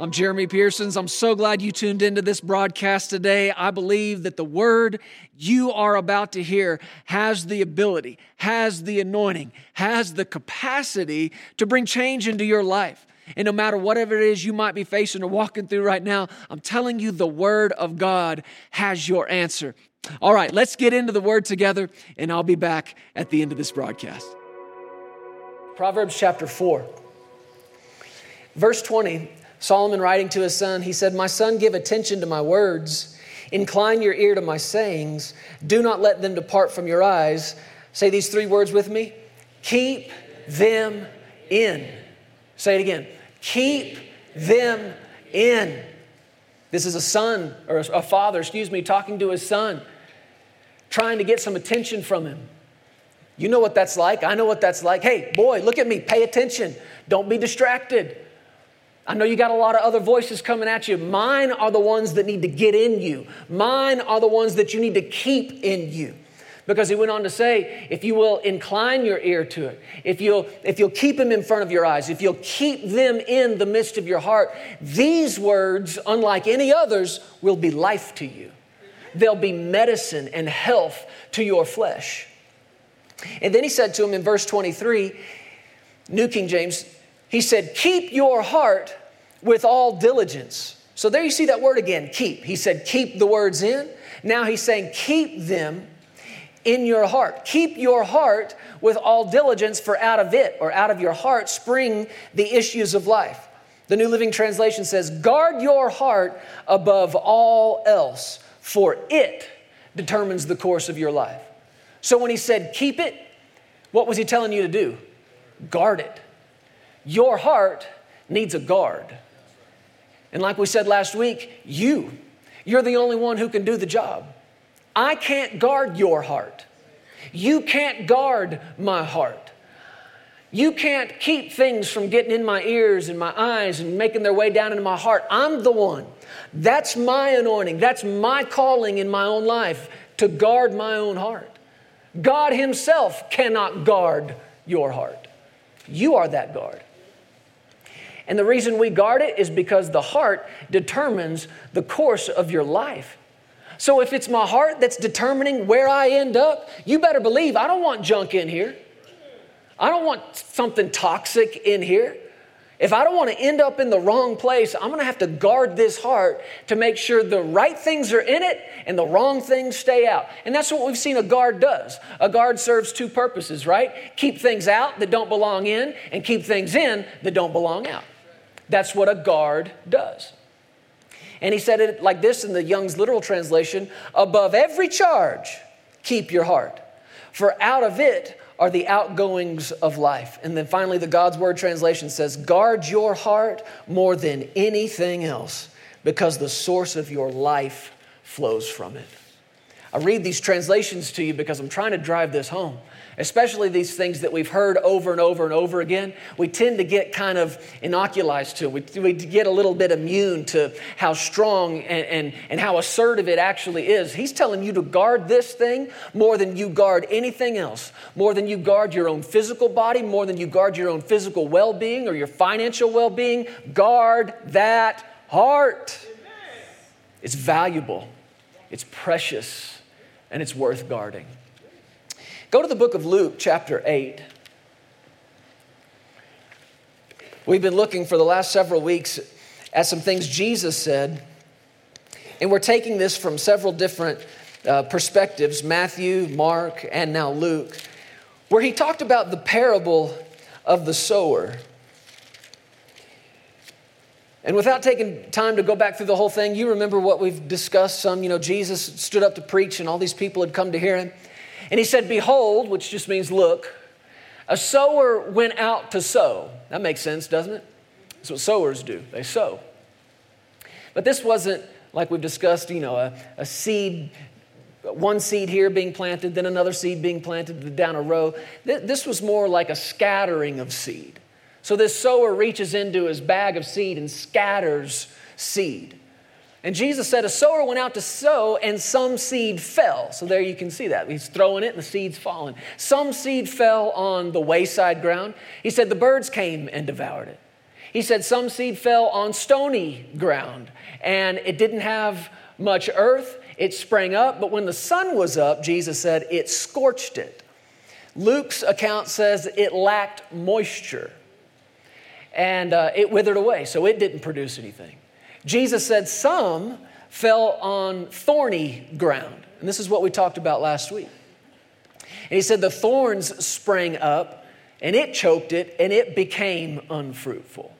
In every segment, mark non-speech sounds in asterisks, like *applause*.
I'm Jeremy Pearsons. I'm so glad you tuned into this broadcast today. I believe that the word you are about to hear has the ability, has the anointing, has the capacity to bring change into your life. And no matter whatever it is you might be facing or walking through right now, I'm telling you the word of God has your answer. All right, let's get into the word together, and I'll be back at the end of this broadcast. Proverbs chapter 4, verse 20 Solomon writing to his son, he said, My son, give attention to my words. Incline your ear to my sayings. Do not let them depart from your eyes. Say these three words with me keep them in. Say it again. Keep them in. This is a son, or a father, excuse me, talking to his son, trying to get some attention from him. You know what that's like. I know what that's like. Hey, boy, look at me. Pay attention. Don't be distracted. I know you got a lot of other voices coming at you. Mine are the ones that need to get in you. Mine are the ones that you need to keep in you. Because he went on to say, if you will incline your ear to it, if you'll, if you'll keep them in front of your eyes, if you'll keep them in the midst of your heart, these words, unlike any others, will be life to you. They'll be medicine and health to your flesh. And then he said to him in verse 23, New King James, he said, Keep your heart with all diligence. So there you see that word again, keep. He said, keep the words in. Now he's saying, keep them in your heart. Keep your heart with all diligence, for out of it or out of your heart spring the issues of life. The New Living Translation says, guard your heart above all else, for it determines the course of your life. So when he said, keep it, what was he telling you to do? Guard it. Your heart needs a guard. And like we said last week, you, you're the only one who can do the job. I can't guard your heart. You can't guard my heart. You can't keep things from getting in my ears and my eyes and making their way down into my heart. I'm the one. That's my anointing. That's my calling in my own life to guard my own heart. God Himself cannot guard your heart. You are that guard. And the reason we guard it is because the heart determines the course of your life. So if it's my heart that's determining where I end up, you better believe I don't want junk in here. I don't want something toxic in here. If I don't want to end up in the wrong place, I'm going to have to guard this heart to make sure the right things are in it and the wrong things stay out. And that's what we've seen a guard does. A guard serves two purposes, right? Keep things out that don't belong in and keep things in that don't belong out. That's what a guard does. And he said it like this in the Young's literal translation above every charge, keep your heart, for out of it are the outgoings of life. And then finally, the God's Word translation says, guard your heart more than anything else, because the source of your life flows from it. I read these translations to you because I'm trying to drive this home especially these things that we've heard over and over and over again, we tend to get kind of inoculized to. We, we get a little bit immune to how strong and, and, and how assertive it actually is. He's telling you to guard this thing more than you guard anything else, more than you guard your own physical body, more than you guard your own physical well being or your financial well being. Guard that heart. It's valuable, it's precious, and it's worth guarding. Go to the book of Luke, chapter 8. We've been looking for the last several weeks at some things Jesus said, and we're taking this from several different uh, perspectives Matthew, Mark, and now Luke, where he talked about the parable of the sower. And without taking time to go back through the whole thing, you remember what we've discussed some. You know, Jesus stood up to preach, and all these people had come to hear him. And he said, Behold, which just means look, a sower went out to sow. That makes sense, doesn't it? That's what sowers do, they sow. But this wasn't like we've discussed, you know, a, a seed, one seed here being planted, then another seed being planted down a row. This was more like a scattering of seed. So this sower reaches into his bag of seed and scatters seed. And Jesus said, A sower went out to sow, and some seed fell. So there you can see that. He's throwing it, and the seed's falling. Some seed fell on the wayside ground. He said, The birds came and devoured it. He said some seed fell on stony ground and it didn't have much earth. It sprang up, but when the sun was up, Jesus said it scorched it. Luke's account says it lacked moisture and uh, it withered away, so it didn't produce anything. Jesus said some fell on thorny ground, and this is what we talked about last week. And he said the thorns sprang up and it choked it and it became unfruitful.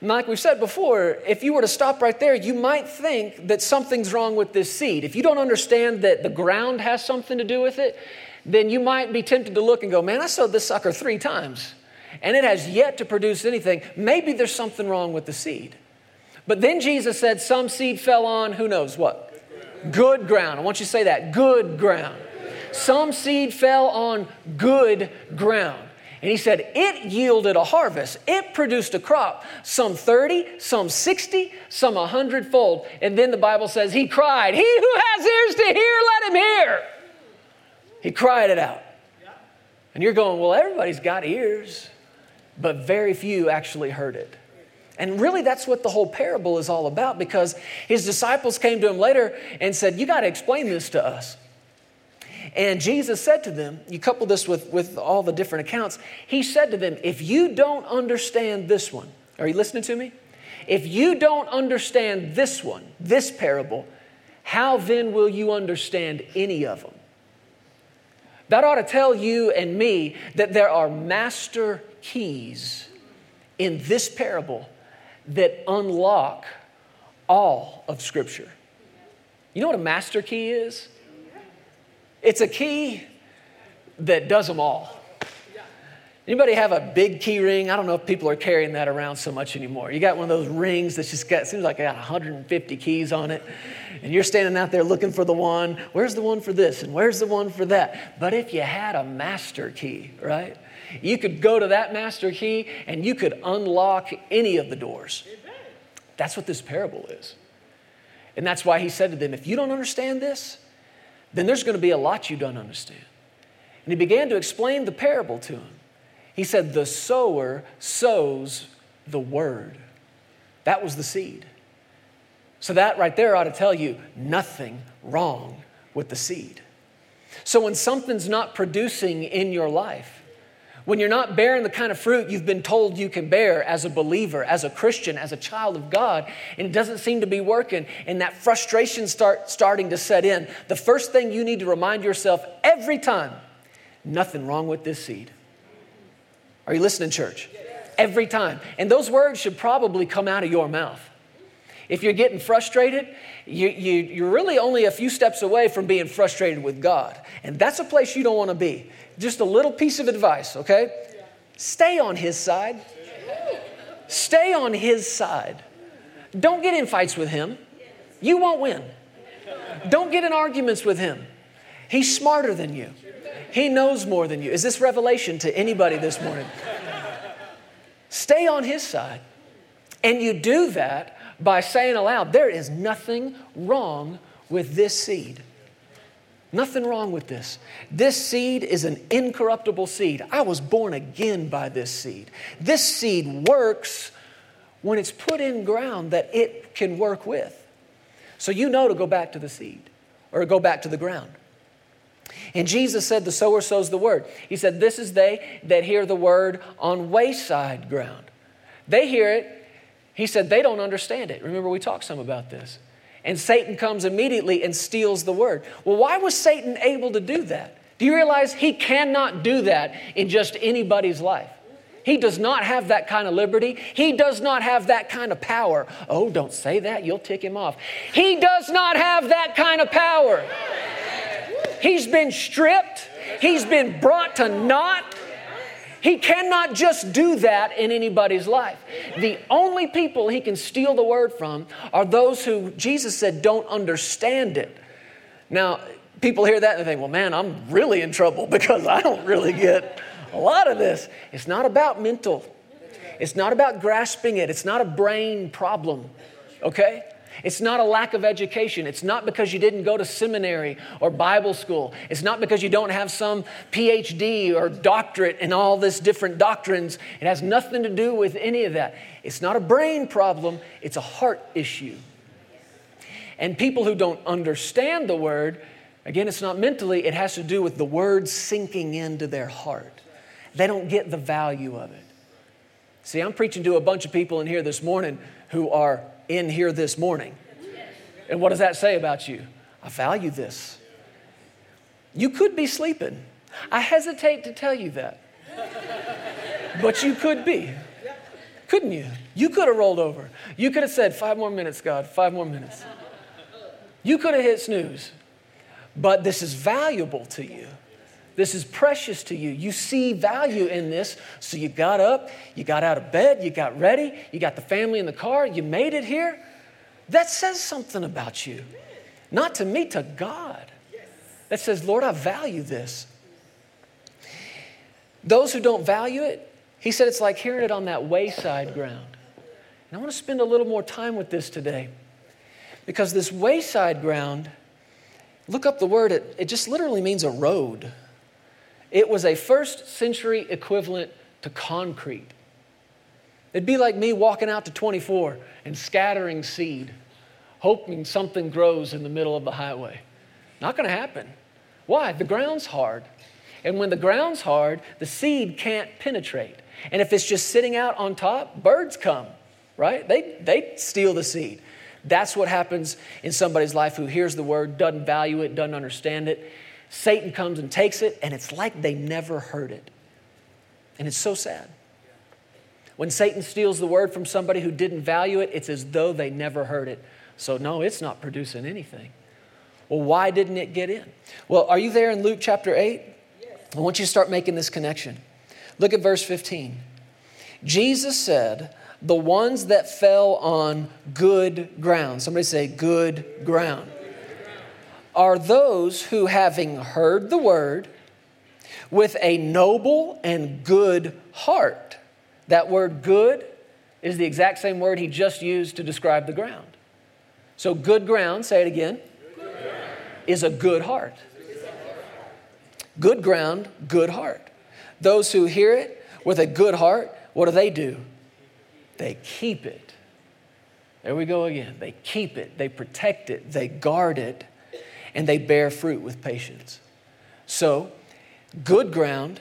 And like we've said before, if you were to stop right there, you might think that something's wrong with this seed. If you don't understand that the ground has something to do with it, then you might be tempted to look and go, Man, I sowed this sucker three times and it has yet to produce anything. Maybe there's something wrong with the seed. But then Jesus said, Some seed fell on, who knows what? Good ground. I want you to say that good ground. Some seed fell on good ground. And he said, it yielded a harvest. It produced a crop, some 30, some 60, some a hundredfold. And then the Bible says, he cried, He who has ears to hear, let him hear. He cried it out. And you're going, Well, everybody's got ears, but very few actually heard it. And really, that's what the whole parable is all about because his disciples came to him later and said, You got to explain this to us. And Jesus said to them, You couple this with, with all the different accounts, he said to them, If you don't understand this one, are you listening to me? If you don't understand this one, this parable, how then will you understand any of them? That ought to tell you and me that there are master keys in this parable that unlock all of Scripture. You know what a master key is? It's a key that does them all. Anybody have a big key ring? I don't know if people are carrying that around so much anymore. You got one of those rings that's just got, seems like it got 150 keys on it. And you're standing out there looking for the one. Where's the one for this? And where's the one for that? But if you had a master key, right? You could go to that master key and you could unlock any of the doors. That's what this parable is. And that's why he said to them, if you don't understand this, then there's going to be a lot you don't understand. And he began to explain the parable to him. He said, The sower sows the word. That was the seed. So, that right there ought to tell you nothing wrong with the seed. So, when something's not producing in your life, when you're not bearing the kind of fruit you've been told you can bear as a believer, as a Christian, as a child of God, and it doesn't seem to be working, and that frustration start starting to set in, the first thing you need to remind yourself every time, nothing wrong with this seed. Are you listening, church? Every time. And those words should probably come out of your mouth. If you're getting frustrated, you, you, you're really only a few steps away from being frustrated with God. And that's a place you don't want to be. Just a little piece of advice, okay? Stay on his side. Stay on his side. Don't get in fights with him. You won't win. Don't get in arguments with him. He's smarter than you. He knows more than you. Is this revelation to anybody this morning? Stay on his side. And you do that by saying aloud, there is nothing wrong with this seed. Nothing wrong with this. This seed is an incorruptible seed. I was born again by this seed. This seed works when it's put in ground that it can work with. So you know to go back to the seed or go back to the ground. And Jesus said, The sower sows the word. He said, This is they that hear the word on wayside ground. They hear it. He said, They don't understand it. Remember, we talked some about this and Satan comes immediately and steals the word. Well, why was Satan able to do that? Do you realize he cannot do that in just anybody's life? He does not have that kind of liberty. He does not have that kind of power. Oh, don't say that, you'll tick him off. He does not have that kind of power. He's been stripped, he's been brought to naught. He cannot just do that in anybody's life. The only people he can steal the word from are those who Jesus said don't understand it. Now, people hear that and they think, well, man, I'm really in trouble *laughs* because I don't really get a lot of this. It's not about mental, it's not about grasping it, it's not a brain problem, okay? It's not a lack of education. It's not because you didn't go to seminary or Bible school. It's not because you don't have some PhD or doctorate in all this different doctrines. It has nothing to do with any of that. It's not a brain problem, it's a heart issue. And people who don't understand the word, again, it's not mentally, it has to do with the word sinking into their heart. They don't get the value of it. See, I'm preaching to a bunch of people in here this morning who are in here this morning. And what does that say about you? I value this. You could be sleeping. I hesitate to tell you that. But you could be. Couldn't you? You could have rolled over. You could have said, Five more minutes, God, five more minutes. You could have hit snooze. But this is valuable to you. This is precious to you. You see value in this. So you got up, you got out of bed, you got ready, you got the family in the car, you made it here. That says something about you. Not to me, to God. That says, Lord, I value this. Those who don't value it, he said it's like hearing it on that wayside ground. And I want to spend a little more time with this today because this wayside ground, look up the word, it, it just literally means a road. It was a first century equivalent to concrete. It'd be like me walking out to 24 and scattering seed, hoping something grows in the middle of the highway. Not going to happen. Why? The ground's hard. And when the ground's hard, the seed can't penetrate. And if it's just sitting out on top, birds come, right? They, they steal the seed. That's what happens in somebody's life who hears the word, doesn't value it, doesn't understand it, Satan comes and takes it, and it's like they never heard it. And it's so sad. When Satan steals the word from somebody who didn't value it, it's as though they never heard it. So, no, it's not producing anything. Well, why didn't it get in? Well, are you there in Luke chapter 8? Yes. I want you to start making this connection. Look at verse 15. Jesus said, The ones that fell on good ground. Somebody say, good ground are those who, having heard the word, with a noble and good heart. That word good is the exact same word he just used to describe the ground. So, good ground, say it again, is a good heart. Good ground, good heart. Those who hear it with a good heart, what do they do? They keep it. There we go again. They keep it, they protect it, they guard it and they bear fruit with patience. So, good ground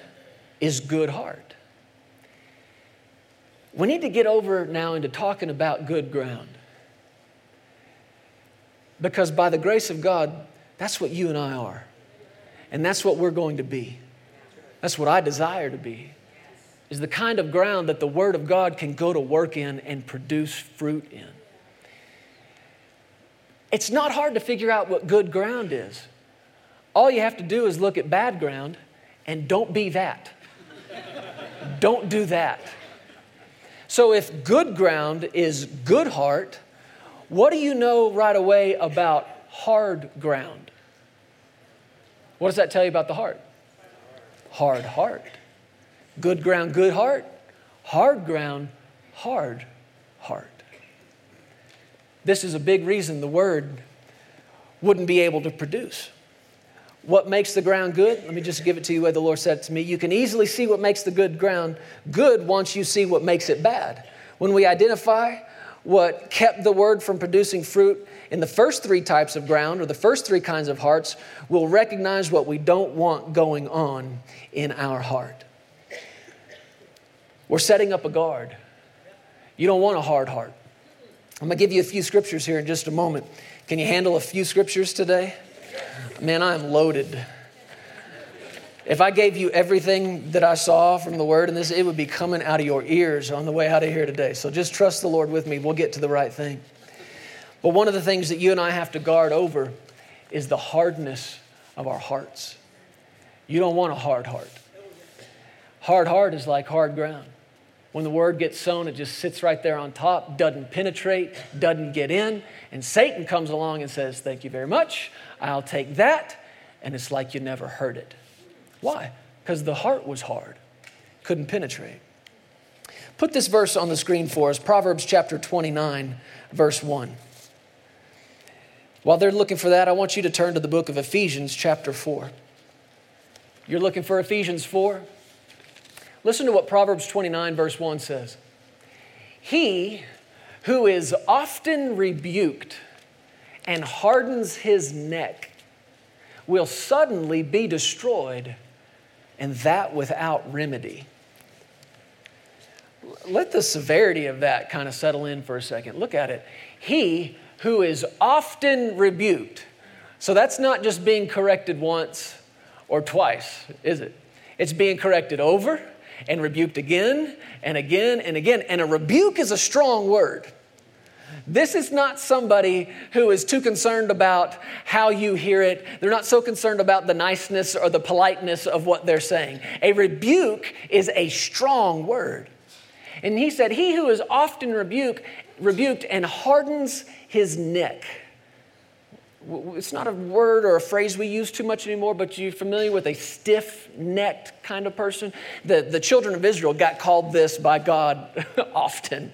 is good heart. We need to get over now into talking about good ground. Because by the grace of God, that's what you and I are. And that's what we're going to be. That's what I desire to be. Is the kind of ground that the Word of God can go to work in and produce fruit in. It's not hard to figure out what good ground is. All you have to do is look at bad ground and don't be that. don't do that. So, if good ground is good heart, what do you know right away about hard ground? What does that tell you about the heart? Hard heart. Good ground, good heart. Hard ground, hard heart. This is a big reason the word wouldn't be able to produce. What makes the ground good? Let me just give it to you the way the Lord said it to me. You can easily see what makes the good ground good once you see what makes it bad. When we identify what kept the word from producing fruit in the first three types of ground or the first three kinds of hearts, we'll recognize what we don't want going on in our heart. We're setting up a guard. You don't want a hard heart. I'm going to give you a few scriptures here in just a moment. Can you handle a few scriptures today? Man, I am loaded. If I gave you everything that I saw from the word in this, it would be coming out of your ears on the way out of here today. So just trust the Lord with me. We'll get to the right thing. But one of the things that you and I have to guard over is the hardness of our hearts. You don't want a hard heart. Hard heart is like hard ground. When the word gets sown, it just sits right there on top, doesn't penetrate, doesn't get in. And Satan comes along and says, Thank you very much. I'll take that. And it's like you never heard it. Why? Because the heart was hard, couldn't penetrate. Put this verse on the screen for us Proverbs chapter 29, verse 1. While they're looking for that, I want you to turn to the book of Ephesians, chapter 4. You're looking for Ephesians 4? Listen to what Proverbs 29, verse 1 says He who is often rebuked and hardens his neck will suddenly be destroyed, and that without remedy. Let the severity of that kind of settle in for a second. Look at it. He who is often rebuked. So that's not just being corrected once or twice, is it? It's being corrected over and rebuked again and again and again. And a rebuke is a strong word. This is not somebody who is too concerned about how you hear it. They're not so concerned about the niceness or the politeness of what they're saying. A rebuke is a strong word. And he said, He who is often rebuked, rebuked and hardens his neck. It's not a word or a phrase we use too much anymore, but you're familiar with a stiff necked kind of person? The, the children of Israel got called this by God *laughs* often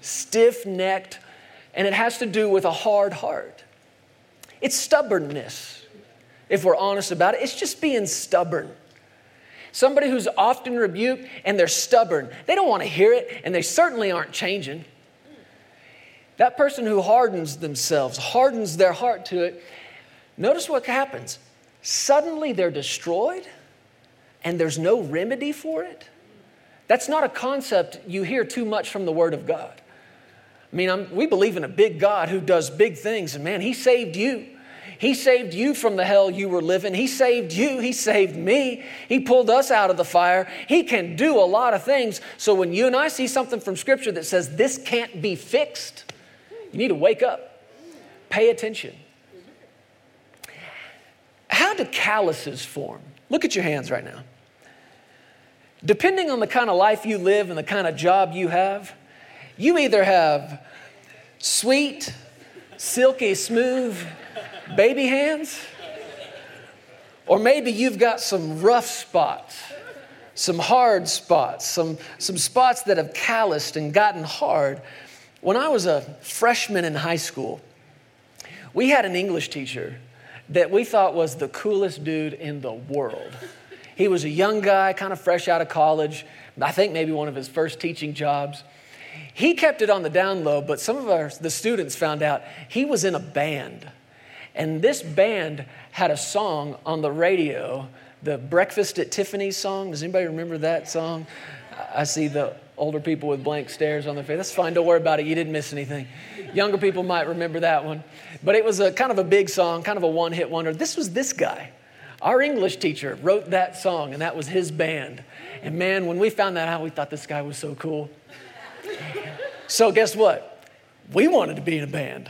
stiff necked, and it has to do with a hard heart. It's stubbornness, if we're honest about it. It's just being stubborn. Somebody who's often rebuked and they're stubborn. They don't want to hear it, and they certainly aren't changing. That person who hardens themselves, hardens their heart to it, notice what happens. Suddenly they're destroyed and there's no remedy for it. That's not a concept you hear too much from the Word of God. I mean, I'm, we believe in a big God who does big things, and man, He saved you. He saved you from the hell you were living. He saved you. He saved me. He pulled us out of the fire. He can do a lot of things. So when you and I see something from Scripture that says this can't be fixed, you need to wake up, pay attention. How do calluses form? Look at your hands right now. Depending on the kind of life you live and the kind of job you have, you either have sweet, silky, smooth baby hands, or maybe you've got some rough spots, some hard spots, some, some spots that have calloused and gotten hard. When I was a freshman in high school, we had an English teacher that we thought was the coolest dude in the world. He was a young guy, kind of fresh out of college, I think maybe one of his first teaching jobs. He kept it on the down low, but some of our, the students found out he was in a band. And this band had a song on the radio, the Breakfast at Tiffany's song. Does anybody remember that song? I see the older people with blank stares on their face. That's fine, don't worry about it. You didn't miss anything. Younger people might remember that one. But it was a kind of a big song, kind of a one hit wonder. This was this guy. Our English teacher wrote that song, and that was his band. And man, when we found that out, we thought this guy was so cool. So, guess what? We wanted to be in a band.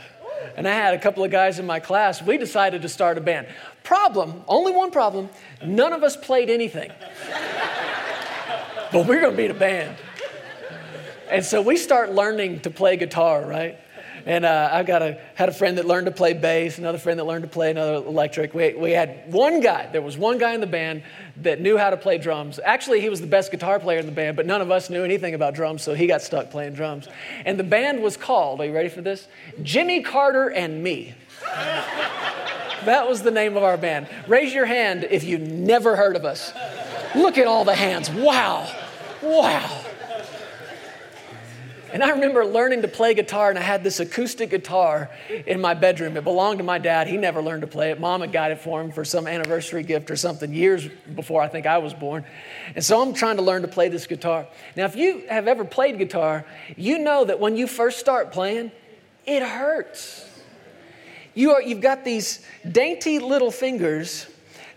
And I had a couple of guys in my class, we decided to start a band. Problem, only one problem, none of us played anything. But we're gonna be in a band. And so we start learning to play guitar, right? And uh, I got a, had a friend that learned to play bass, another friend that learned to play another electric. We, we had one guy, there was one guy in the band that knew how to play drums. Actually, he was the best guitar player in the band, but none of us knew anything about drums, so he got stuck playing drums. And the band was called, are you ready for this? Jimmy Carter and Me. *laughs* that was the name of our band. Raise your hand if you never heard of us. Look at all the hands. Wow. Wow. And I remember learning to play guitar, and I had this acoustic guitar in my bedroom. It belonged to my dad. He never learned to play it. Mom had got it for him for some anniversary gift or something years before I think I was born. And so I'm trying to learn to play this guitar. Now, if you have ever played guitar, you know that when you first start playing, it hurts. You are, you've got these dainty little fingers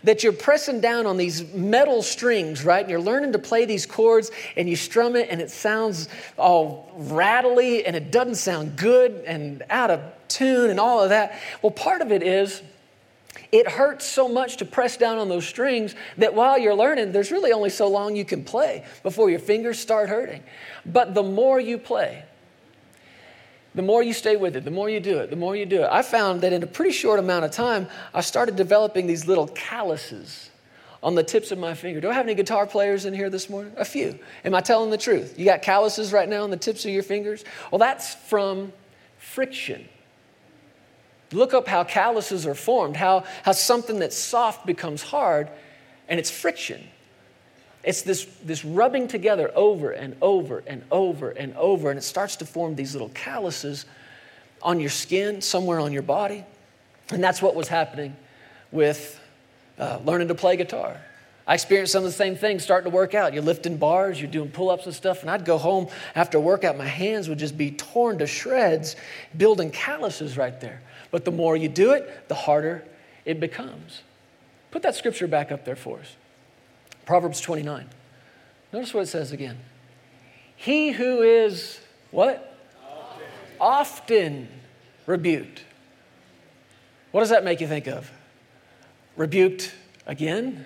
that you're pressing down on these metal strings, right? And you're learning to play these chords and you strum it and it sounds all rattly and it doesn't sound good and out of tune and all of that. Well, part of it is it hurts so much to press down on those strings that while you're learning, there's really only so long you can play before your fingers start hurting. But the more you play, the more you stay with it, the more you do it, the more you do it. I found that in a pretty short amount of time, I started developing these little calluses on the tips of my finger. Do I have any guitar players in here this morning? A few. Am I telling the truth? You got calluses right now on the tips of your fingers? Well, that's from friction. Look up how calluses are formed, how, how something that's soft becomes hard, and it's friction. It's this, this rubbing together over and over and over and over, and it starts to form these little calluses on your skin, somewhere on your body. And that's what was happening with uh, learning to play guitar. I experienced some of the same things starting to work out. You're lifting bars, you're doing pull ups and stuff, and I'd go home after a workout, my hands would just be torn to shreds, building calluses right there. But the more you do it, the harder it becomes. Put that scripture back up there for us. Proverbs 29. Notice what it says again. He who is what? Often, Often rebuked. What does that make you think of? Rebuked again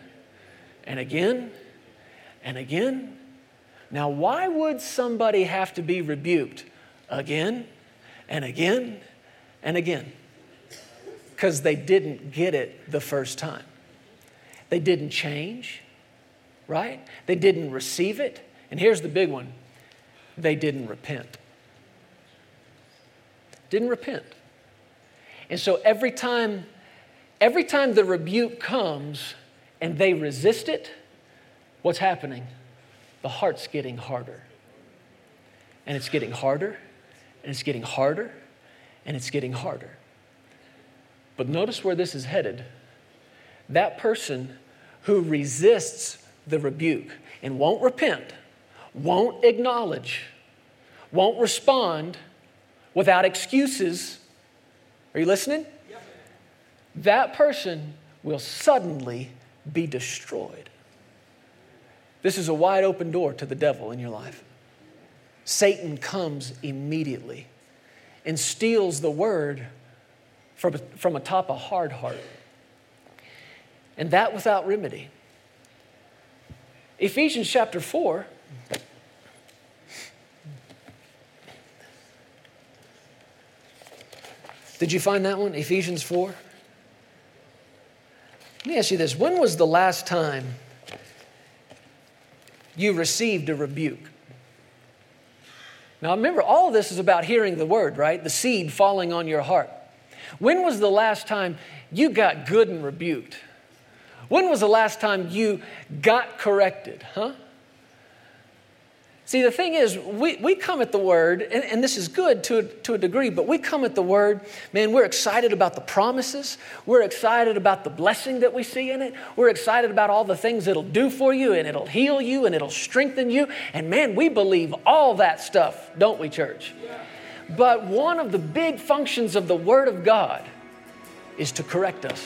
and again and again. Now, why would somebody have to be rebuked again and again and again? Because they didn't get it the first time. They didn't change right? They didn't receive it. And here's the big one they didn't repent. Didn't repent. And so every time, every time the rebuke comes and they resist it, what's happening? The heart's getting harder. And it's getting harder, and it's getting harder, and it's getting harder. But notice where this is headed. That person who resists the rebuke and won't repent, won't acknowledge, won't respond without excuses. Are you listening? Yep. That person will suddenly be destroyed. This is a wide open door to the devil in your life. Satan comes immediately and steals the word from, from atop a hard heart. And that without remedy. Ephesians chapter 4. Did you find that one? Ephesians 4? Let me ask you this when was the last time you received a rebuke? Now remember, all of this is about hearing the word, right? The seed falling on your heart. When was the last time you got good and rebuked? When was the last time you got corrected, huh? See, the thing is, we, we come at the word, and, and this is good to, to a degree, but we come at the word, man, we're excited about the promises. We're excited about the blessing that we see in it. We're excited about all the things it'll do for you, and it'll heal you, and it'll strengthen you. And man, we believe all that stuff, don't we, church? But one of the big functions of the Word of God is to correct us.